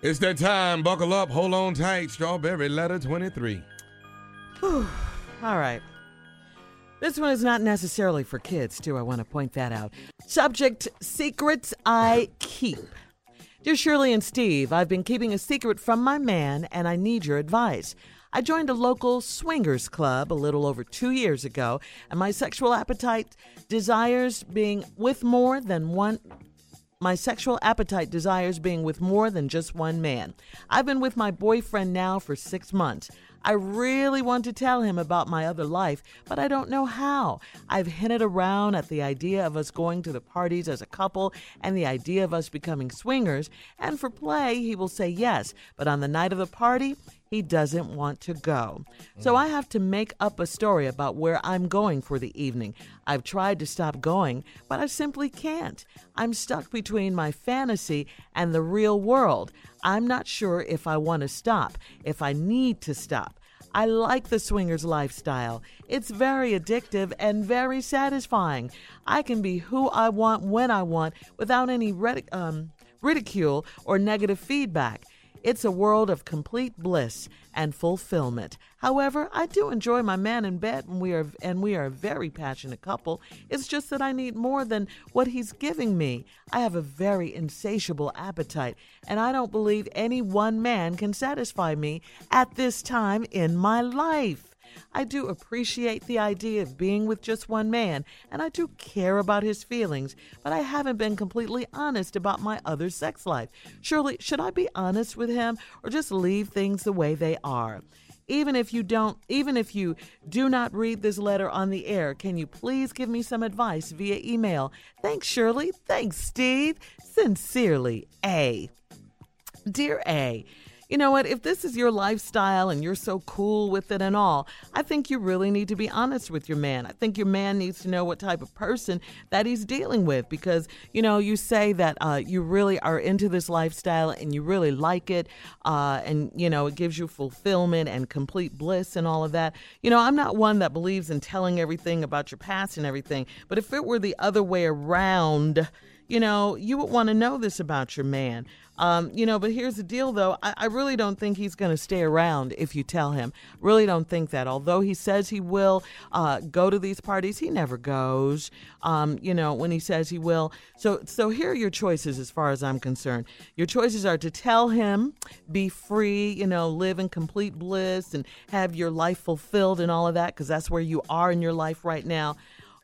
It's that time. Buckle up, hold on tight. Strawberry letter 23. All right. This one is not necessarily for kids, too. I want to point that out. Subject Secrets I Keep. Dear Shirley and Steve, I've been keeping a secret from my man and I need your advice. I joined a local swingers club a little over two years ago, and my sexual appetite desires being with more than one my sexual appetite desires being with more than just one man. I've been with my boyfriend now for six months. I really want to tell him about my other life, but I don't know how. I've hinted around at the idea of us going to the parties as a couple and the idea of us becoming swingers, and for play, he will say yes, but on the night of the party, he doesn't want to go. So I have to make up a story about where I'm going for the evening. I've tried to stop going, but I simply can't. I'm stuck between my fantasy and the real world. I'm not sure if I want to stop, if I need to stop. I like the swingers lifestyle. It's very addictive and very satisfying. I can be who I want when I want without any um, ridicule or negative feedback. It's a world of complete bliss and fulfillment. However, I do enjoy my man in bed and we are and we are a very passionate couple. It's just that I need more than what he's giving me. I have a very insatiable appetite, and I don't believe any one man can satisfy me at this time in my life. I do appreciate the idea of being with just one man, and I do care about his feelings, but I haven't been completely honest about my other sex life. Shirley, should I be honest with him or just leave things the way they are? Even if you don't, even if you do not read this letter on the air, can you please give me some advice via email? Thanks, Shirley. Thanks, Steve. Sincerely, A. Dear A, you know what? If this is your lifestyle and you're so cool with it and all, I think you really need to be honest with your man. I think your man needs to know what type of person that he's dealing with because, you know, you say that uh, you really are into this lifestyle and you really like it uh, and, you know, it gives you fulfillment and complete bliss and all of that. You know, I'm not one that believes in telling everything about your past and everything, but if it were the other way around, you know, you would want to know this about your man. Um, you know, but here's the deal though. I, I really don't think he's going to stay around if you tell him. Really don't think that. Although he says he will uh, go to these parties, he never goes. Um, you know, when he says he will. So, so here are your choices as far as I'm concerned. Your choices are to tell him, be free, you know, live in complete bliss and have your life fulfilled and all of that, because that's where you are in your life right now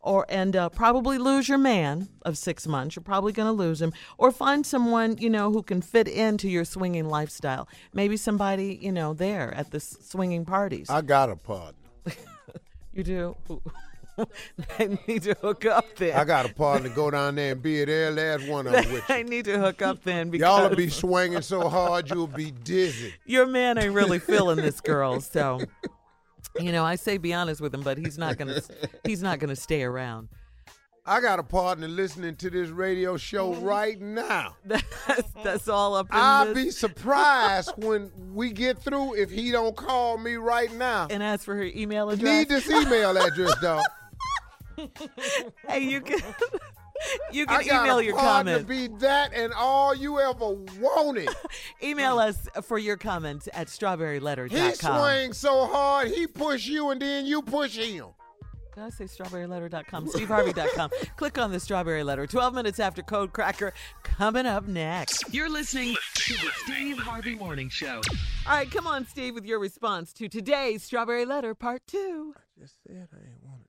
or and uh, probably lose your man of six months. You're probably going to lose him, or find someone you know who can fit into your swinging lifestyle. Maybe somebody you know there at the swinging parties. I got a partner. you do. I need to hook up then. I got a partner to go down there and be there last one of them with you. I need to hook up then because Y'all will be swinging so hard you'll be dizzy. Your man ain't really feeling this girl, so you know, I say be honest with him, but he's not gonna he's not gonna stay around. I got a partner listening to this radio show mm-hmm. right now. That's, that's all up in I'll this. be surprised when we get through if he don't call me right now. and ask for her email address. Need this email address, dog. hey, you can you I can got email a your partner comments. be that and all you ever wanted. Email us for your comments at He strawberryletter.com. swings so hard, he push you and then you push him. Did I say strawberryletter.com? SteveHarvey.com. Click on the strawberry letter. 12 minutes after Code Cracker, coming up next. You're listening to the Steve Harvey Morning Show. All right, come on, Steve, with your response to today's Strawberry Letter Part 2. I Just said I ain't want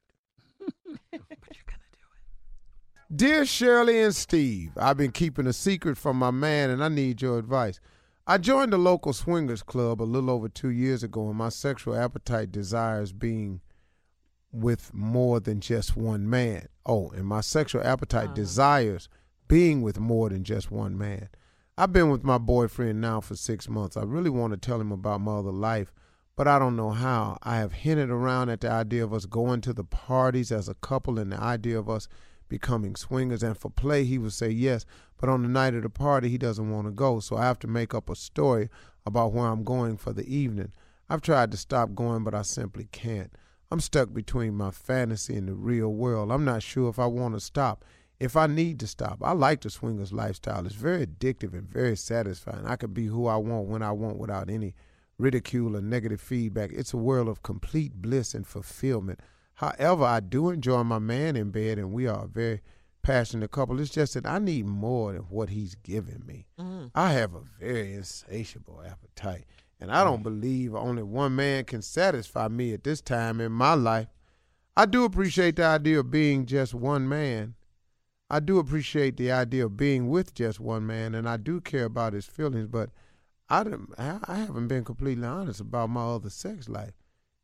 But you're going to do it. Dear Shirley and Steve, I've been keeping a secret from my man and I need your advice. I joined the local swingers club a little over two years ago, and my sexual appetite desires being with more than just one man. Oh, and my sexual appetite uh-huh. desires being with more than just one man. I've been with my boyfriend now for six months. I really want to tell him about my other life, but I don't know how. I have hinted around at the idea of us going to the parties as a couple and the idea of us becoming swingers. And for play, he would say yes, but on the night of the party, he doesn't want to go. So I have to make up a story about where I'm going for the evening. I've tried to stop going, but I simply can't. I'm stuck between my fantasy and the real world. I'm not sure if I want to stop, if I need to stop. I like the swingers lifestyle. It's very addictive and very satisfying. I can be who I want when I want without any ridicule or negative feedback. It's a world of complete bliss and fulfillment. However, I do enjoy my man in bed, and we are a very passionate couple. It's just that I need more than what he's giving me. Mm-hmm. I have a very insatiable appetite, and I don't mm-hmm. believe only one man can satisfy me at this time in my life. I do appreciate the idea of being just one man. I do appreciate the idea of being with just one man, and I do care about his feelings, but I I haven't been completely honest about my other sex life.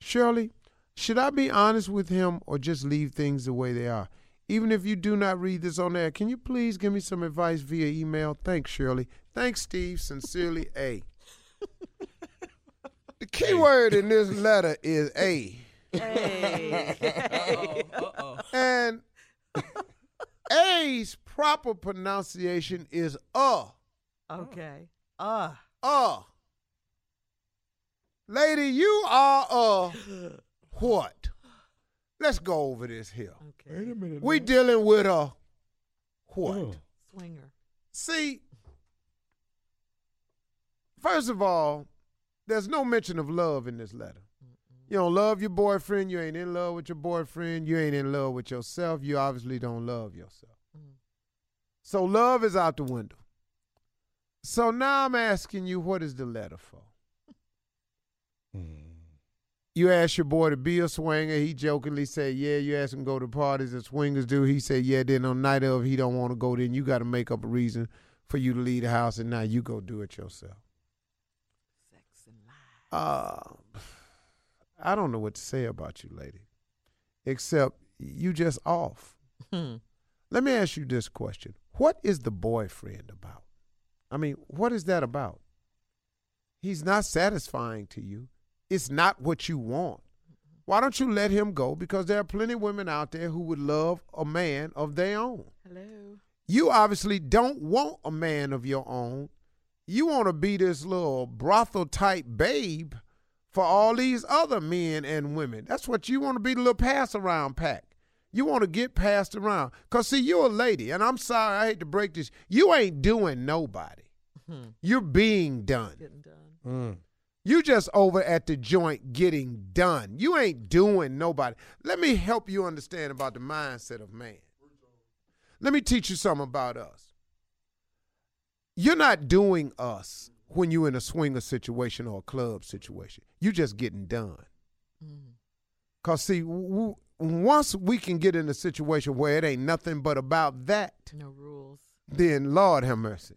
Shirley, should I be honest with him or just leave things the way they are? Even if you do not read this on air, can you please give me some advice via email? Thanks, Shirley. Thanks, Steve. Sincerely, A. the key word in this letter is A. Hey. And A's proper pronunciation is uh. okay. Uh. Uh. Lady, you are uh what? Let's go over this here. Okay. Wait a minute. We now. dealing with a what? Uh. Swinger. See, first of all, there's no mention of love in this letter. You don't love your boyfriend. You ain't in love with your boyfriend. You ain't in love with yourself. You obviously don't love yourself. Mm. So love is out the window. So now I'm asking you, what is the letter for? Hmm. You asked your boy to be a swinger. He jokingly said, "Yeah." You asked him to go to parties that swingers do. He said, "Yeah." Then on night of, he don't want to go. Then you got to make up a reason for you to leave the house, and now you go do it yourself. Sex and lies. Uh, I don't know what to say about you, lady, except you just off. Hmm. Let me ask you this question: What is the boyfriend about? I mean, what is that about? He's not satisfying to you. It's not what you want. Why don't you let him go? Because there are plenty of women out there who would love a man of their own. Hello. You obviously don't want a man of your own. You want to be this little brothel type babe for all these other men and women. That's what you want to be the little pass around pack. You want to get passed around. Because, see, you're a lady, and I'm sorry, I hate to break this. You ain't doing nobody. Hmm. You're being done. Getting done. Mm. You just over at the joint getting done. You ain't doing nobody. Let me help you understand about the mindset of man. Let me teach you something about us. You're not doing us when you're in a swinger situation or a club situation. You're just getting done. Mm. Cause see, w- once we can get in a situation where it ain't nothing but about that, No rules. then Lord have mercy.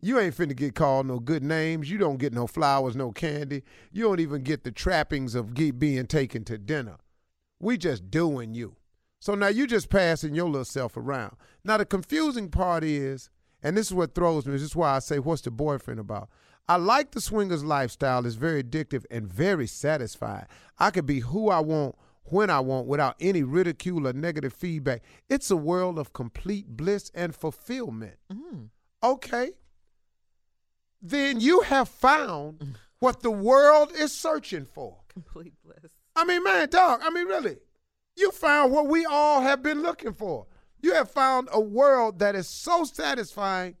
You ain't finna get called no good names. You don't get no flowers, no candy. You don't even get the trappings of being taken to dinner. We just doing you. So now you just passing your little self around. Now the confusing part is, and this is what throws me. This is why I say, what's the boyfriend about? I like the swingers lifestyle. It's very addictive and very satisfying. I could be who I want when I want without any ridicule or negative feedback. It's a world of complete bliss and fulfillment. Mm. Okay. Then you have found what the world is searching for. Complete bliss. I mean, man, dog, I mean, really, you found what we all have been looking for. You have found a world that is so satisfying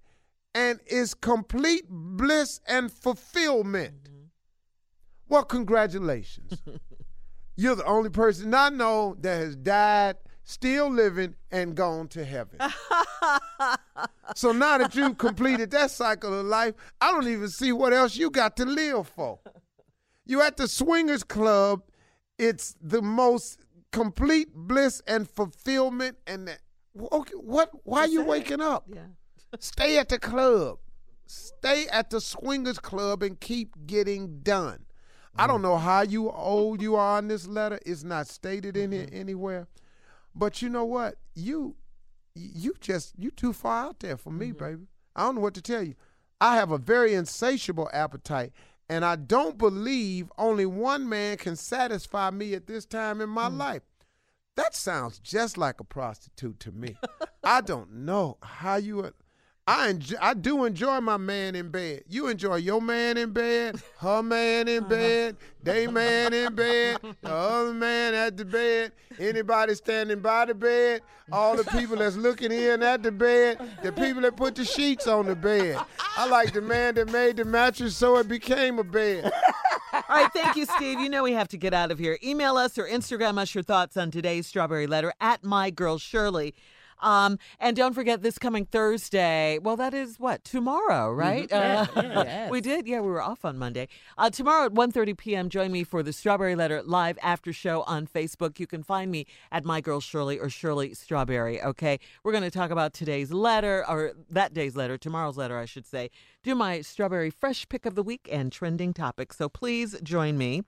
and is complete bliss and fulfillment. Mm-hmm. Well, congratulations. You're the only person I know that has died, still living, and gone to heaven. so now that you've completed that cycle of life, I don't even see what else you got to live for. You at the swingers club, it's the most complete bliss and fulfillment and that, okay, what why Just you waking up? Yeah. Stay at the club. Stay at the swingers club and keep getting done. I don't mm. know how you old you are in this letter. It's not stated in here mm-hmm. anywhere. But you know what? You you just you too far out there for me, mm-hmm. baby. I don't know what to tell you. I have a very insatiable appetite, and I don't believe only one man can satisfy me at this time in my mm. life. That sounds just like a prostitute to me. I don't know how you. I enjoy, I do enjoy my man in bed. You enjoy your man in bed, her man in uh-huh. bed, they man in bed, the other man at the bed, anybody standing by the bed, all the people that's looking in at the bed, the people that put the sheets on the bed. I like the man that made the mattress so it became a bed. All right, thank you, Steve. You know we have to get out of here. Email us or Instagram us your thoughts on today's Strawberry Letter at My Girl Shirley. Um, and don't forget this coming Thursday. Well, that is what tomorrow, right? Uh, we did. Yeah, we were off on Monday. Uh, tomorrow at 1.30 p.m. Join me for the Strawberry Letter live after show on Facebook. You can find me at My Girl Shirley or Shirley Strawberry. Okay, we're going to talk about today's letter or that day's letter, tomorrow's letter, I should say. Do my Strawberry Fresh Pick of the Week and trending topics. So please join me.